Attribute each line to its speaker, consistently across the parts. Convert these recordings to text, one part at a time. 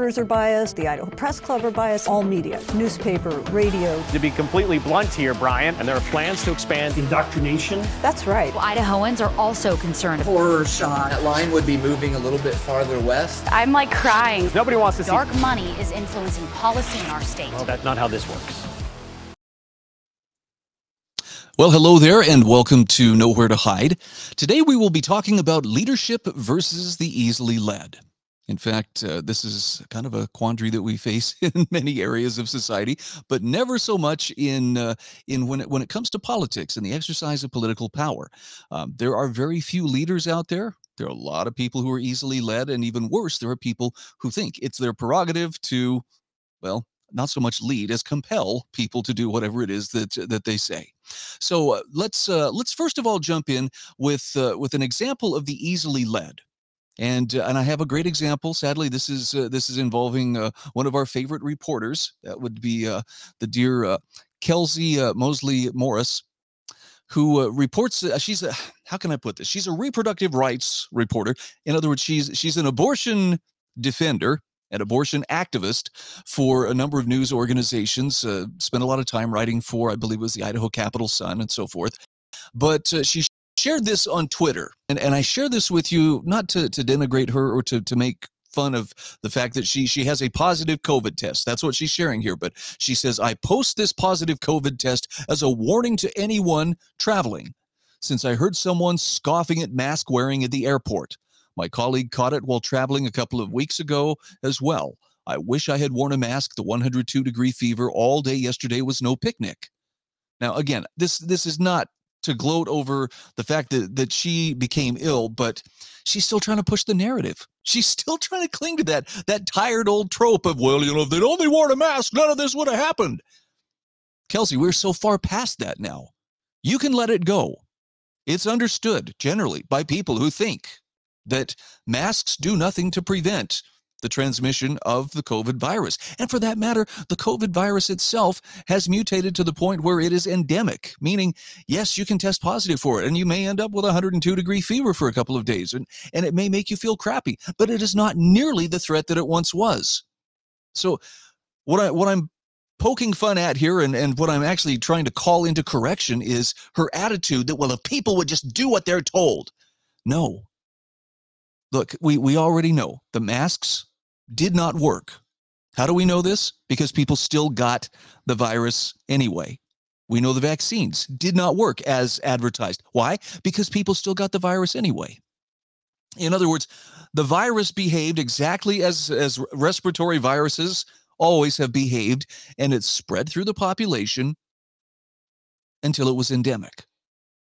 Speaker 1: are biased, the Idaho Press Club are biased, all media, newspaper, radio.
Speaker 2: To be completely blunt here, Brian, and there are plans to expand
Speaker 3: indoctrination.
Speaker 1: That's right.
Speaker 4: Well, Idahoans are also concerned.
Speaker 5: Horror shot. That line would be moving a little bit farther west.
Speaker 4: I'm like crying.
Speaker 2: Nobody wants to
Speaker 4: Dark
Speaker 2: see.
Speaker 4: Dark money is influencing policy in our state.
Speaker 2: Well, that's not how this works.
Speaker 6: Well, hello there, and welcome to Nowhere to Hide. Today we will be talking about leadership versus the easily led. In fact, uh, this is kind of a quandary that we face in many areas of society, but never so much in uh, in when it when it comes to politics and the exercise of political power. Um, there are very few leaders out there. There are a lot of people who are easily led, and even worse, there are people who think it's their prerogative to, well, not so much lead as compel people to do whatever it is that that they say. So uh, let's uh, let's first of all jump in with uh, with an example of the easily led. And, uh, and I have a great example. Sadly, this is uh, this is involving uh, one of our favorite reporters. That would be the dear Kelcie Moseley Morris, who reports. she's a how can I put this? She's a reproductive rights reporter. In other words, she's she's an abortion defender an abortion activist for a number of news organizations. Uh, spent a lot of time writing for, I believe, it was the Idaho Capital Sun and so forth. But uh, she shared this on Twitter, and, and I share this with you not to, to denigrate her or to, to make fun of the fact that she she has a positive COVID test. That's what she's sharing here. But she says, I post this positive COVID test as a warning to anyone traveling, since I heard someone scoffing at mask wearing at the airport. My colleague caught it while traveling a couple of weeks ago as well. I wish I had worn a mask. The 102 degree fever all day yesterday was no picnic. Now, again, this this is not to gloat over the fact that that she became ill, but she's still trying to push the narrative. She's still trying to cling to that that tired old trope of, well, you know, if they'd only worn a mask, none of this would have happened. Kelcie, we're so far past that now. You can let it go. It's understood generally by people who think that masks do nothing to prevent the transmission of the COVID virus. And for that matter, the COVID virus itself has mutated to the point where it is endemic, meaning, yes, you can test positive for it and you may end up with a 102 degree fever for a couple of days and, and it may make you feel crappy, but it is not nearly the threat that it once was. So, what, I, what I'm poking fun at here and, and what I'm actually trying to call into correction is her attitude that, well, if people would just do what they're told. No, Look, we, we already know the masks did not work. How do we know this? Because people still got the virus anyway. We know the vaccines did not work as advertised. Why? Because people still got the virus anyway. In other words, the virus behaved exactly as, as respiratory viruses always have behaved, and it spread through the population until it was endemic.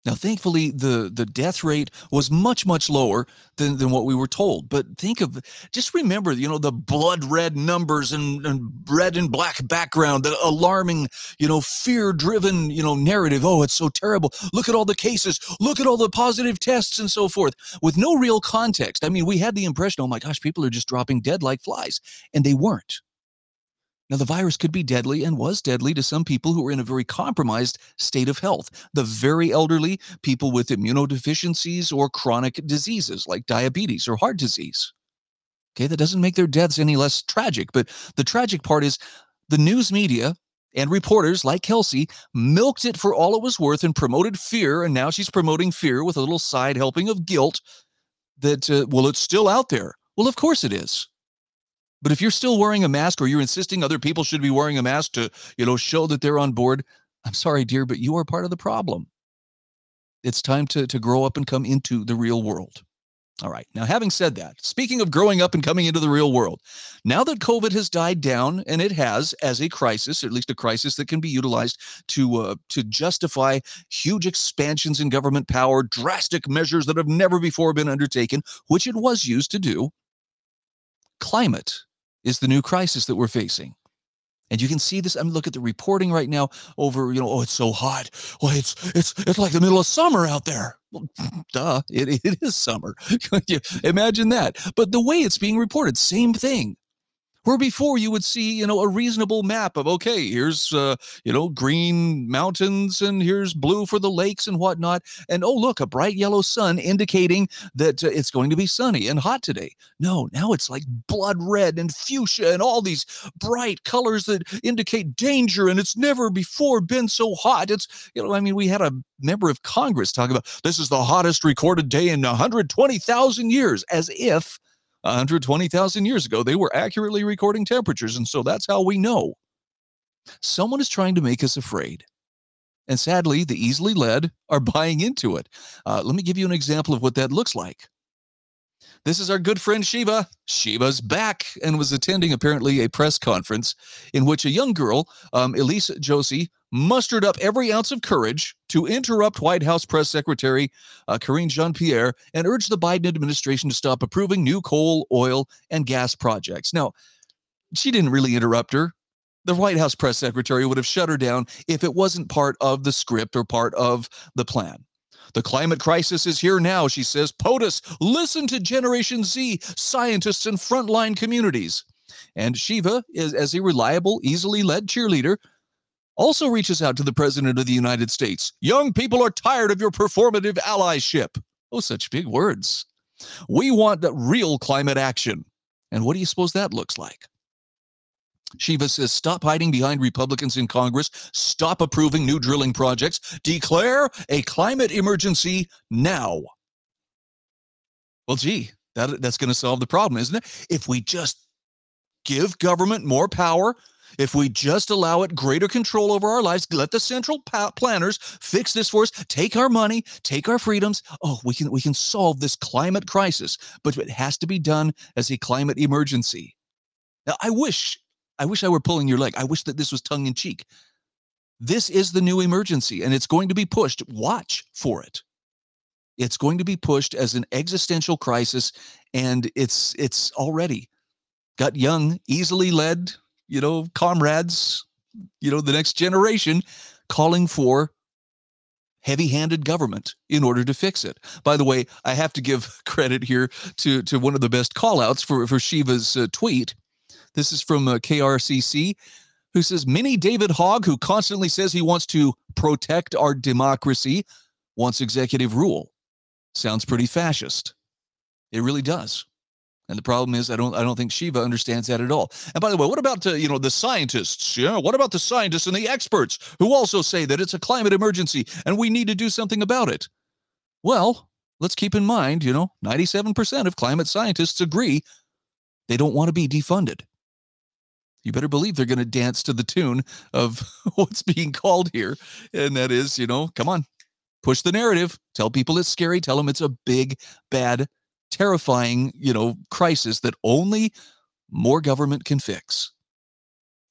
Speaker 6: Now, thankfully, the, the death rate was much, much lower than, than what we were told. But think of, just remember, you know, the blood red numbers and, and red and black background, the alarming, you know, fear driven, you know, narrative. Oh, it's so terrible. Look at all the cases. Look at all the positive tests and so forth with no real context. I mean, we had the impression, oh my gosh, people are just dropping dead like flies, and they weren't. Now, the virus could be deadly and was deadly to some people who were in a very compromised state of health. The very elderly, people with immunodeficiencies or chronic diseases like diabetes or heart disease. Okay, that doesn't make their deaths any less tragic. But the tragic part is the news media and reporters like Kelcie milked it for all it was worth and promoted fear. And now she's promoting fear with a little side helping of guilt that, uh, well, it's still out there. Well, of course it is. But if you're still wearing a mask or you're insisting other people should be wearing a mask to, you know, show that they're on board, I'm sorry, dear, but you are part of the problem. It's time to, to grow up and come into the real world. All right. Now, having said that, speaking of growing up and coming into the real world, now that COVID has died down, and it has as a crisis, or at least a crisis that can be utilized to uh, to justify huge expansions in government power, drastic measures that have never before been undertaken, which it was used to do. Climate is the new crisis that we're facing. And you can see this. I mean, look at the reporting right now over, you know, oh, it's so hot. Well, it's it's it's like the middle of summer out there. Well, duh, it, it is summer. Imagine that. But the way it's being reported, same thing. Where before you would see, you know, a reasonable map of, okay, here's, uh, you know, green mountains and here's blue for the lakes and whatnot. And oh, look, a bright yellow sun indicating that uh, it's going to be sunny and hot today. No, now it's like blood red and fuchsia and all these bright colors that indicate danger. And it's never before been so hot. It's, you know, I mean, we had a member of Congress talk about this is the hottest recorded day in 120,000 years, as if 120,000 years ago, they were accurately recording temperatures. And so that's how we know. Someone is trying to make us afraid. And sadly, the easily led are buying into it. Uh, let me give you an example of what that looks like. This is our good friend Shiva. Shiva's back and was attending apparently a press conference in which a young girl, um, Elise Joshi, mustered up every ounce of courage to interrupt White House Press Secretary uh, Karine Jean Pierre and urge the Biden administration to stop approving new coal, oil, and gas projects. Now, she didn't really interrupt her. The White House press secretary would have shut her down if it wasn't part of the script or part of the plan. The climate crisis is here now, she says. POTUS, listen to Generation Z, scientists, and frontline communities. And Shiva is as a reliable, easily led cheerleader also reaches out to the President of the United States. Young people are tired of your performative allyship. Oh, such big words. We want real climate action. And what do you suppose that looks like? Shiva says, stop hiding behind Republicans in Congress, stop approving new drilling projects, declare a climate emergency now. Well, gee, that, that's going to solve the problem, isn't it? If we just give government more power, if we just allow it greater control over our lives, let the central planners fix this for us, take our money, take our freedoms. Oh, we can we can solve this climate crisis, but it has to be done as a climate emergency. Now, I wish I wish I were pulling your leg. I wish that this was tongue in cheek. This is the new emergency and it's going to be pushed. Watch for it. It's going to be pushed as an existential crisis and it's it's already got young, easily led you know, comrades, you know, the next generation calling for heavy handed government in order to fix it. By the way, I have to give credit here to, to one of the best callouts for, for Shiva's uh, tweet. This is from uh, KRCC, who says Mini David Hogg, who constantly says he wants to protect our democracy, wants executive rule. Sounds pretty fascist. It really does. And the problem is, I don't, I don't think Shiva understands that at all. And by the way, what about uh, you know the scientists? Yeah, what about the scientists and the experts who also say that it's a climate emergency and we need to do something about it? Well, let's keep in mind, you know, 97% of climate scientists agree they don't want to be defunded. You better believe they're going to dance to the tune of what's being called here, and that is, you know, come on, push the narrative, tell people it's scary, tell them it's a big bad terrifying, you know, crisis that only more government can fix.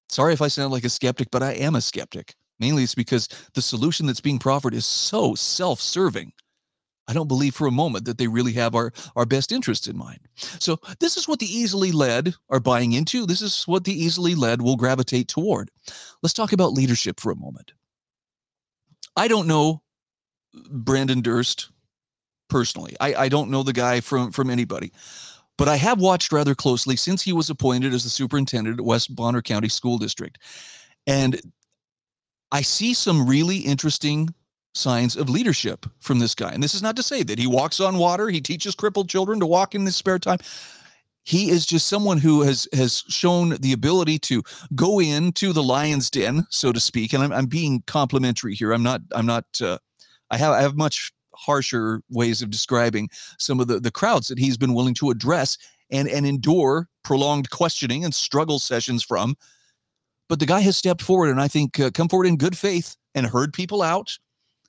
Speaker 6: Sorry if I sound like a skeptic, but I am a skeptic. Mainly it's because the solution that's being proffered is so self-serving. I don't believe for a moment that they really have our, our best interests in mind. So this is what the easily led are buying into. This is what the easily led will gravitate toward. Let's talk about leadership for a moment. I don't know Brandon Durst personally. I, I don't know the guy from from anybody, but I have watched rather closely since he was appointed as the superintendent at West Bonner County School District, and I see some really interesting signs of leadership from this guy. And this is not to say that he walks on water, he teaches crippled children to walk in his spare time. He is just someone who has has shown the ability to go into the lion's den, so to speak. And I'm, I'm being complimentary here. I'm not. I'm not. Uh, I have I have much harsher ways of describing some of the, the crowds that he's been willing to address and, and endure prolonged questioning and struggle sessions from. But the guy has stepped forward and I think uh, come forward in good faith and heard people out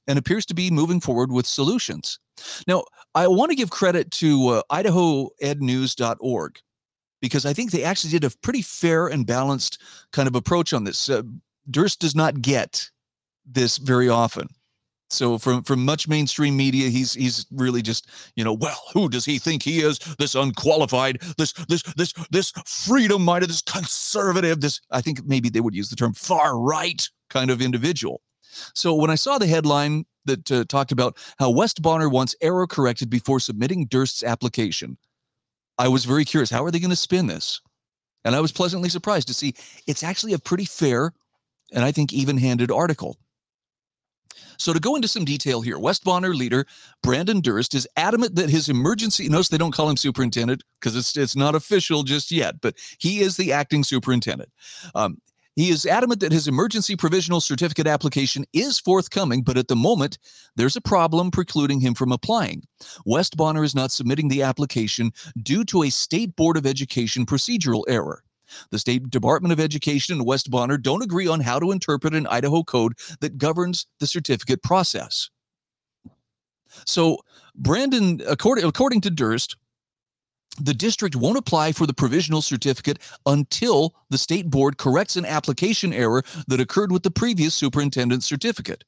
Speaker 6: and appears to be moving forward with solutions. Now, I want to give credit to uh, IdahoEdNews.org because I think they actually did a pretty fair and balanced kind of approach on this. Uh, Durst does not get this very often. So from from much mainstream media, he's he's really just you know, well, who does he think he is? This unqualified, this this this this freedom minded, this conservative, this I think maybe they would use the term far right kind of individual. So when I saw the headline that uh, talked about how West Bonner wants error corrected before submitting Durst's application, I was very curious. How are they going to spin this? And I was pleasantly surprised to see it's actually a pretty fair and I think even handed article. So, to go into some detail here, West Bonner leader Brandon Durst is adamant that his emergency, notice they don't call him superintendent because it's, it's not official just yet, but he is the acting superintendent. Um, he is adamant that his emergency provisional certificate application is forthcoming, but at the moment, there's a problem precluding him from applying. West Bonner is not submitting the application due to a State Board of Education procedural error. The State Department of Education and West Bonner don't agree on how to interpret an Idaho code that governs the certificate process. So, Brandon, according, according to Durst, the district won't apply for the provisional certificate until the state board corrects an application error that occurred with the previous superintendent's certificate.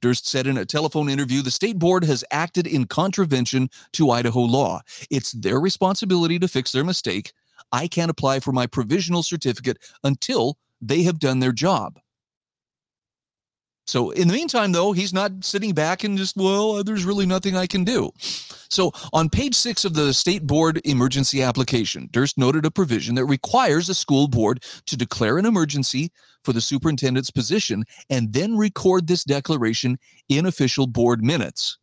Speaker 6: Durst said in a telephone interview the state board has acted in contravention to Idaho law. It's their responsibility to fix their mistake. I can't apply for my provisional certificate until they have done their job. So, in the meantime, though, he's not sitting back and just, well, there's really nothing I can do. So, on page six of the state board emergency application, Durst noted a provision that requires a school board to declare an emergency for the superintendent's position and then record this declaration in official board minutes.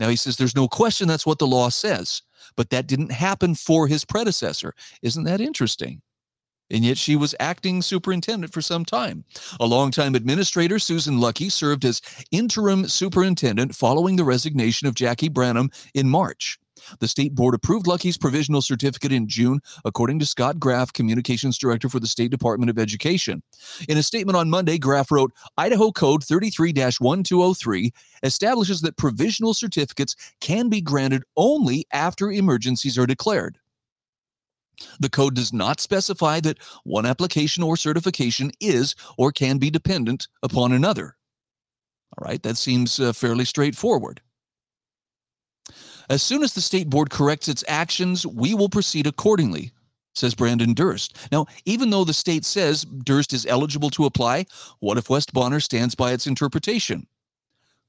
Speaker 6: Now, he says there's no question that's what the law says, but that didn't happen for his predecessor. Isn't that interesting? and yet she was acting superintendent for some time. A longtime administrator, Susan Luckey, served as interim superintendent following the resignation of Jackie Branham in March. The state board approved Luckey's provisional certificate in June, according to Scott Graf, communications director for the State Department of Education. In a statement on Monday, Graf wrote Idaho Code 33 1203 establishes that provisional certificates can be granted only after emergencies are declared. The code does not specify that one application or certification is or can be dependent upon another. All right, that seems uh, fairly straightforward. As soon as the state board corrects its actions, we will proceed accordingly, says Brandon Durst. Now, even though the state says Durst is eligible to apply, what if West Bonner stands by its interpretation?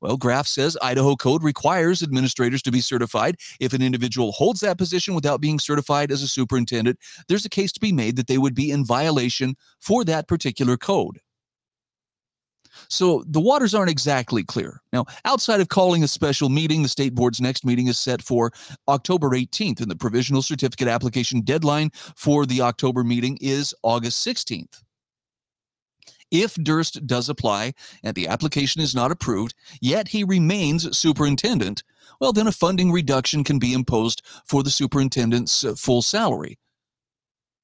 Speaker 6: Well, Graf says Idaho code requires administrators to be certified. If an individual holds that position without being certified as a superintendent, there's a case to be made that they would be in violation for that particular code. So the waters aren't exactly clear. Now, outside of calling a special meeting, the state board's next meeting is set for October 18th, and the provisional certificate application deadline for the October meeting is August 16th. If Durst does apply and the application is not approved, yet he remains superintendent, well, then a funding reduction can be imposed for the superintendent's full salary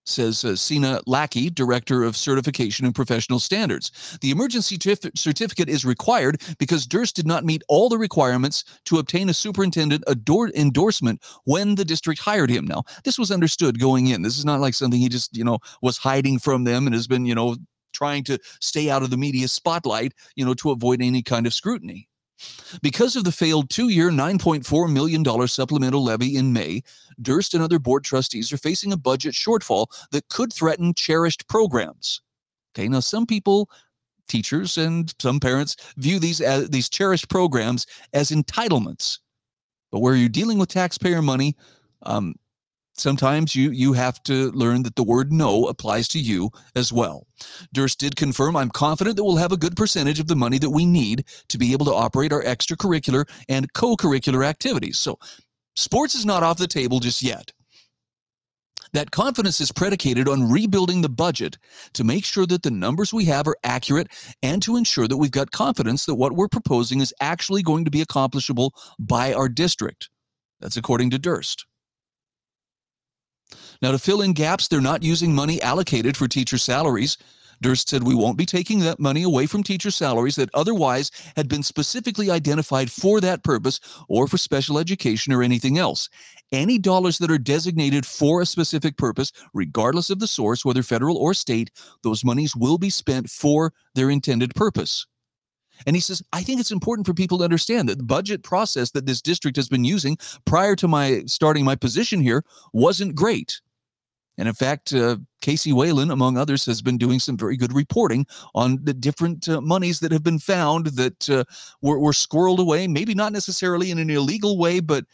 Speaker 6: says uh, Sina Lackey, Director of Certification and Professional Standards. The emergency tif- certificate is required because Durst did not meet all the requirements to obtain a superintendent ador- endorsement when the district hired him. Now, this was understood going in. This is not like something he just, you know, was hiding from them and has been, you know, trying to stay out of the media spotlight, you know, to avoid any kind of scrutiny. Because of the failed two year, $9.4 million supplemental levy in May, Durst and other board trustees are facing a budget shortfall that could threaten cherished programs. Okay, now some people, teachers and some parents, view these, as, these cherished programs as entitlements. But where you're dealing with taxpayer money, um, sometimes you you have to learn that the word no applies to you as well. Durst did confirm, I'm confident that we'll have a good percentage of the money that we need to be able to operate our extracurricular and co-curricular activities. So sports is not off the table just yet. That confidence is predicated on rebuilding the budget to make sure that the numbers we have are accurate and to ensure that we've got confidence that what we're proposing is actually going to be accomplishable by our district. That's according to Durst. Now, to fill in gaps, they're not using money allocated for teacher salaries. Durst said we won't be taking that money away from teacher salaries that otherwise had been specifically identified for that purpose or for special education or anything else. Any dollars that are designated for a specific purpose, regardless of the source, whether federal or state, those monies will be spent for their intended purpose. And he says, I think it's important for people to understand that the budget process that this district has been using prior to my starting my position here wasn't great. And in fact, uh, Casey Whalen, among others, has been doing some very good reporting on the different uh, monies that have been found that uh, were, were squirreled away, maybe not necessarily in an illegal way, but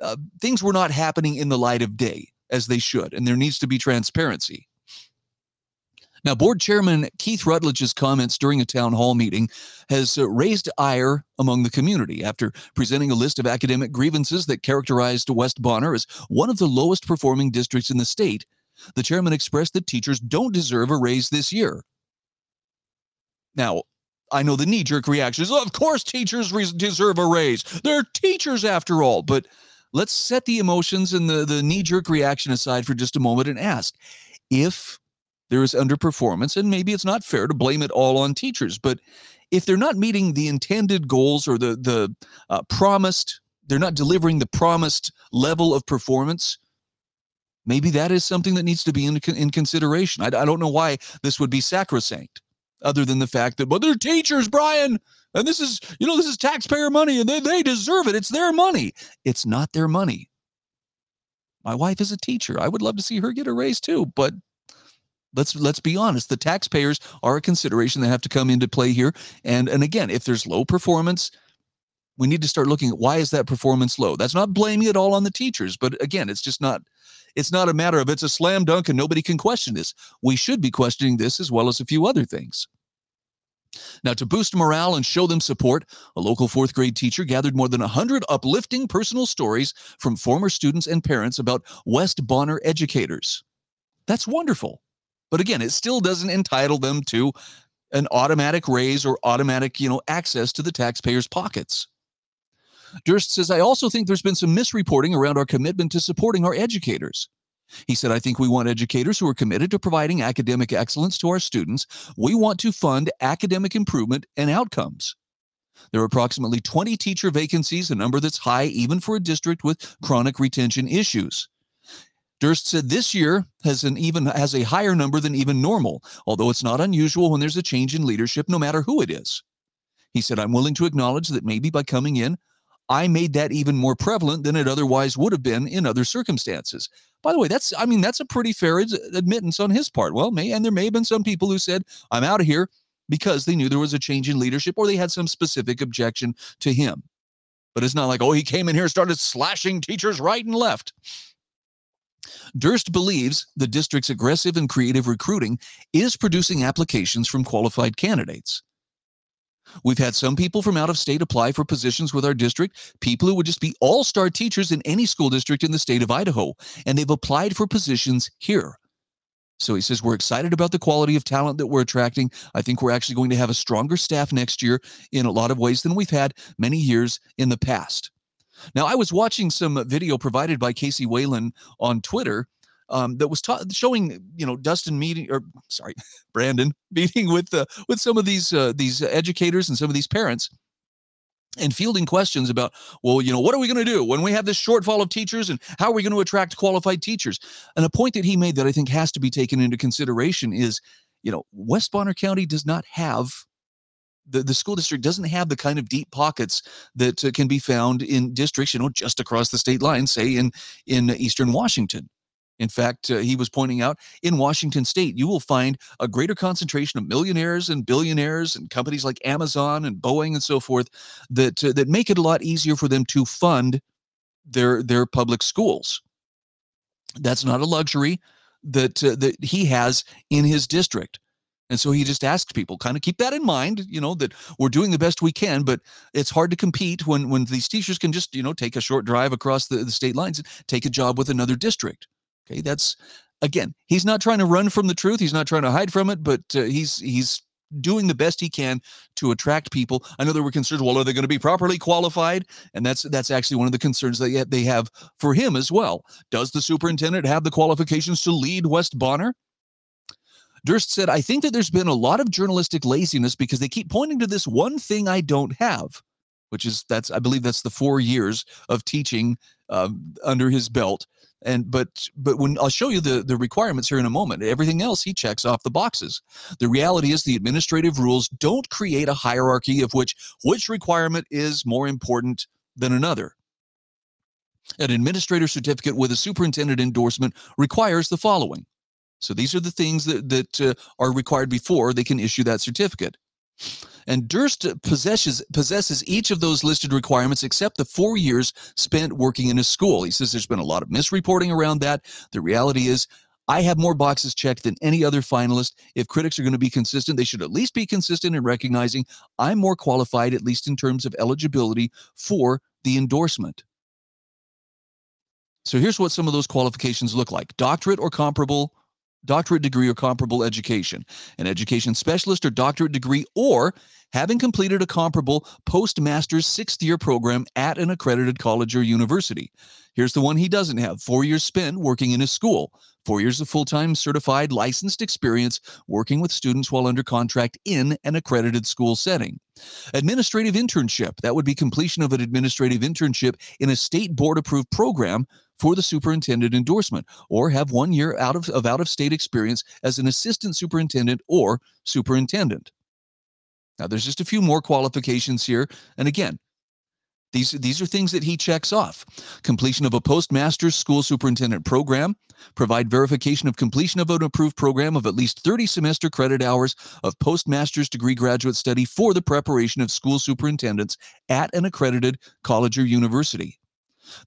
Speaker 6: uh, things were not happening in the light of day as they should, and there needs to be transparency. Now, board chairman Keith Rutledge's comments during a town hall meeting has uh, raised ire among the community after presenting a list of academic grievances that characterized West Bonner as one of the lowest performing districts in the state. The chairman expressed that teachers don't deserve a raise this year. Now, I know the knee jerk reaction is, of course, teachers re- deserve a raise. They're teachers after all. But let's set the emotions and the, the knee jerk reaction aside for just a moment and ask if there is underperformance, and maybe it's not fair to blame it all on teachers, but if they're not meeting the intended goals or the, the uh, promised, they're not delivering the promised level of performance, maybe that is something that needs to be in, in consideration. I, I don't know why this would be sacrosanct other than the fact that, but they're teachers, Brian, and this is, you know, this is taxpayer money and they, they deserve it. It's their money. It's not their money. My wife is a teacher. I would love to see her get a raise too, but let's let's be honest the taxpayers are a consideration that have to come into play here and and again if there's low performance we need to start looking at why is that performance low that's not blaming it all on the teachers but again it's just not it's not a matter of it's a slam dunk and nobody can question this we should be questioning this as well as a few other things now, to boost morale and show them support, a local fourth grade teacher gathered more than 100 uplifting personal stories from former students and parents about West Bonner educators. That's wonderful. But again, it still doesn't entitle them to an automatic raise or automatic, you know, access to the taxpayers' pockets. Durst says, I also think there's been some misreporting around our commitment to supporting our educators. He said, I think we want educators who are committed to providing academic excellence to our students. We want to fund academic improvement and outcomes. There are approximately 20 teacher vacancies, a number that's high even for a district with chronic retention issues. Durst said this year has an even has a higher number than even normal, although it's not unusual when there's a change in leadership, no matter who it is. He said, I'm willing to acknowledge that maybe by coming in, I made that even more prevalent than it otherwise would have been in other circumstances. By the way, that's I mean that's a pretty fair admittance on his part. Well, may and there may have been some people who said, "I'm out of here," because they knew there was a change in leadership or they had some specific objection to him. But it's not like, oh, he came in here and started slashing teachers right and left. Durst believes the district's aggressive and creative recruiting is producing applications from qualified candidates. We've had some people from out of state apply for positions with our district, people who would just be all star teachers in any school district in the state of Idaho, and they've applied for positions here. So he says, We're excited about the quality of talent that we're attracting. I think we're actually going to have a stronger staff next year in a lot of ways than we've had many years in the past. Now, I was watching some video provided by Casey Whalen on Twitter um, that was ta- showing, you know, Dustin meeting or sorry, Brandon meeting with uh, with some of these uh, these educators and some of these parents and fielding questions about, well, you know, what are we going to do when we have this shortfall of teachers and how are we going to attract qualified teachers? And a point that he made that I think has to be taken into consideration is, you know, West Bonner County does not have the, the school district doesn't have the kind of deep pockets that uh, can be found in districts, you know, just across the state line, say in in eastern Washington. In fact, uh, he was pointing out in Washington state, you will find a greater concentration of millionaires and billionaires and companies like Amazon and Boeing and so forth that uh, that make it a lot easier for them to fund their their public schools. That's not a luxury that uh, that he has in his district. And so he just asked people, kind of keep that in mind, you know, that we're doing the best we can, but it's hard to compete when when these teachers can just, you know, take a short drive across the, the state lines and take a job with another district. Okay, that's again, he's not trying to run from the truth. He's not trying to hide from it, but uh, he's he's doing the best he can to attract people. I know there were concerns. Well, are they going to be properly qualified? And that's that's actually one of the concerns that they have for him as well. Does the superintendent have the qualifications to lead West Bonner? Durst said, I think that there's been a lot of journalistic laziness because they keep pointing to this one thing I don't have, which is that's, I believe that's the four years of teaching uh, under his belt. And but but when I'll show you the the requirements here in a moment, everything else he checks off the boxes. The reality is the administrative rules don't create a hierarchy of which which requirement is more important than another. An administrator certificate with a superintendent endorsement requires the following so these are the things that, that uh, are required before they can issue that certificate. And Durst possesses possesses each of those listed requirements except the four years spent working in a school. He says there's been a lot of misreporting around that. The reality is I have more boxes checked than any other finalist. If critics are going to be consistent, they should at least be consistent in recognizing I'm more qualified, at least in terms of eligibility, for the endorsement. So here's what some of those qualifications look like doctorate or comparable doctorate degree or comparable education, an education specialist or doctorate degree, or having completed a comparable postmaster's sixth year program at an accredited college or university. Here's the one he doesn't have four years spent working in a school, four years of full time certified licensed experience working with students while under contract in an accredited school setting. Administrative internship, that would be completion of an administrative internship in a state board approved program for the superintendent endorsement or have one year out of, of out of state experience as an assistant superintendent or superintendent. Now, there's just a few more qualifications here. And again, these, these are things that he checks off. Completion of a postmaster's school superintendent program, provide verification of completion of an approved program of at least 30 semester credit hours of postmaster's degree graduate study for the preparation of school superintendents at an accredited college or university.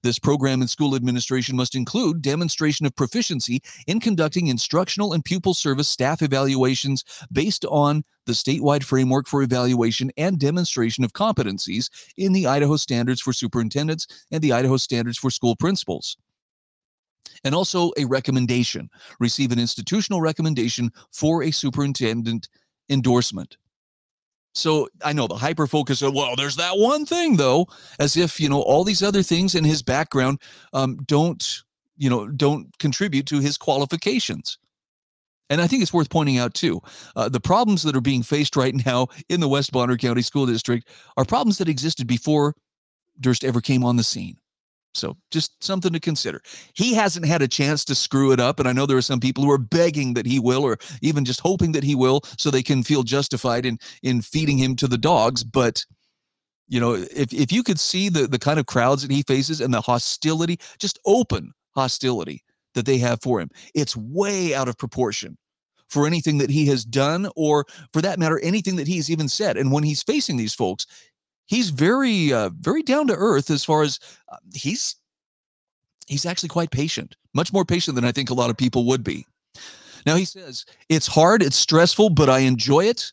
Speaker 6: This program in school administration must include demonstration of proficiency in conducting instructional and pupil service staff evaluations based on the statewide framework for evaluation and demonstration of competencies in the Idaho Standards for Superintendents and the Idaho Standards for School Principals. And also a recommendation, receive an institutional recommendation for a superintendent endorsement. So I know the hyper focus well, there's that one thing though, as if, you know, all these other things in his background um, don't, you know, don't contribute to his qualifications. And I think it's worth pointing out too, uh, the problems that are being faced right now in the West Bonner County School District are problems that existed before Durst ever came on the scene. So just something to consider. He hasn't had a chance to screw it up. And I know there are some people who are begging that he will, or even just hoping that he will, so they can feel justified in in feeding him to the dogs. But you know, if if you could see the the kind of crowds that he faces and the hostility, just open hostility that they have for him, it's way out of proportion for anything that he has done, or for that matter, anything that he's even said. And when he's facing these folks, he's very uh, very down to earth as far as uh, he's he's actually quite patient much more patient than i think a lot of people would be. Now he says it's hard it's stressful but i enjoy it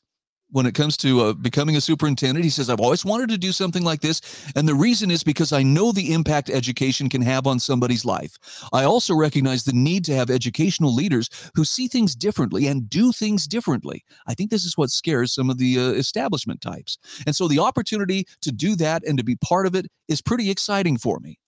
Speaker 6: when it comes to uh, becoming a superintendent. He says, I've always wanted to do something like this. And the reason is because I know the impact education can have on somebody's life. I also recognize the need to have educational leaders who see things differently and do things differently. I think this is what scares some of the uh, establishment types. And so the opportunity to do that and to be part of it is pretty exciting for me.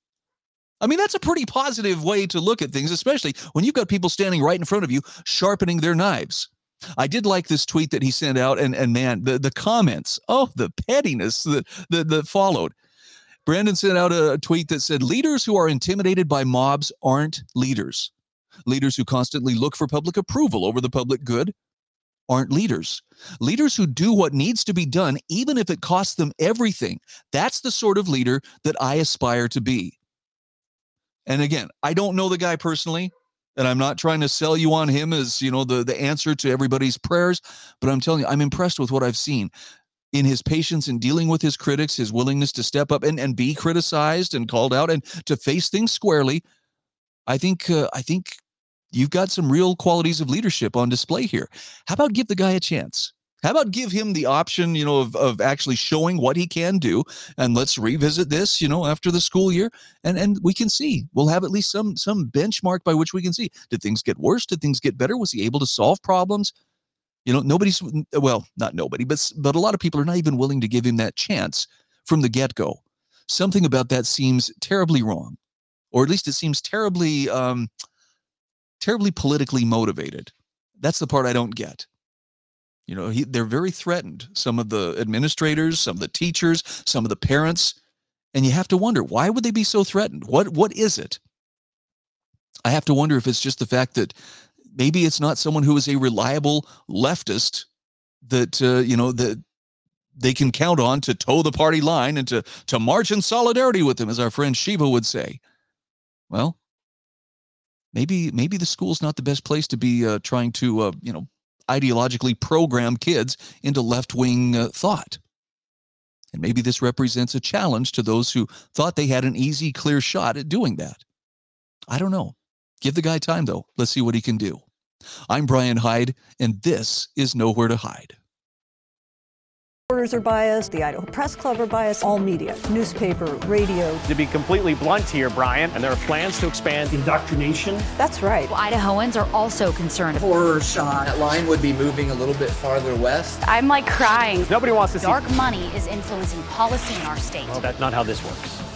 Speaker 6: I mean, that's a pretty positive way to look at things, especially when you've got people standing right in front of you sharpening their knives. I did like this tweet that he sent out, and and man, the the comments, oh, the pettiness that that, that followed. Brandon sent out a, a tweet that said, "Leaders who are intimidated by mobs aren't leaders. Leaders who constantly look for public approval over the public good aren't leaders. Leaders who do what needs to be done, even if it costs them everything. That's the sort of leader that I aspire to be." And again, I don't know the guy personally and I'm not trying to sell you on him as you know the the answer to everybody's prayers, but I'm telling you, I'm impressed with what I've seen in his patience in dealing with his critics, his willingness to step up and, and be criticized and called out and to face things squarely. I think uh, I think you've got some real qualities of leadership on display here. How about give the guy a chance? How about give him the option, you know, of, of actually showing what he can do, and let's revisit this, you know, after the school year, and and we can see. We'll have at least some some benchmark by which we can see. Did things get worse? Did things get better? Was he able to solve problems? You know, nobody's well, not nobody, but but a lot of people are not even willing to give him that chance from the get go. Something about that seems terribly wrong, or at least it seems terribly um, terribly politically motivated. That's the part I don't get. You know, he, they're very threatened. Some of the administrators, some of the teachers, some of the parents, and you have to wonder why would they be so threatened? What what is it? I have to wonder if it's just the fact that maybe it's not someone who is a reliable leftist that uh, you know that they can count on to toe the party line and to to march in solidarity with them, as our friend Shiva would say. Well, maybe maybe the school's not the best place to be uh, trying to uh, you know ideologically program kids into left wing uh, thought. And maybe this represents a challenge to those who thought they had an easy, clear shot at doing that. I don't know. Give the guy time, though. Let's see what he can do. I'm Brian Hyde, and this is Nowhere to Hide.
Speaker 1: Reporters are biased, the Idaho Press Club are biased, all media, newspaper, radio.
Speaker 2: To be completely blunt here, Brian, and there are plans to expand
Speaker 3: indoctrination.
Speaker 1: That's right.
Speaker 4: Idahoans are also concerned.
Speaker 7: horror shot.
Speaker 5: That line would be moving a little bit farther west.
Speaker 4: I'm like crying.
Speaker 2: Nobody wants to see.
Speaker 4: Dark money is influencing policy in our state.
Speaker 2: Well, that's not how this works.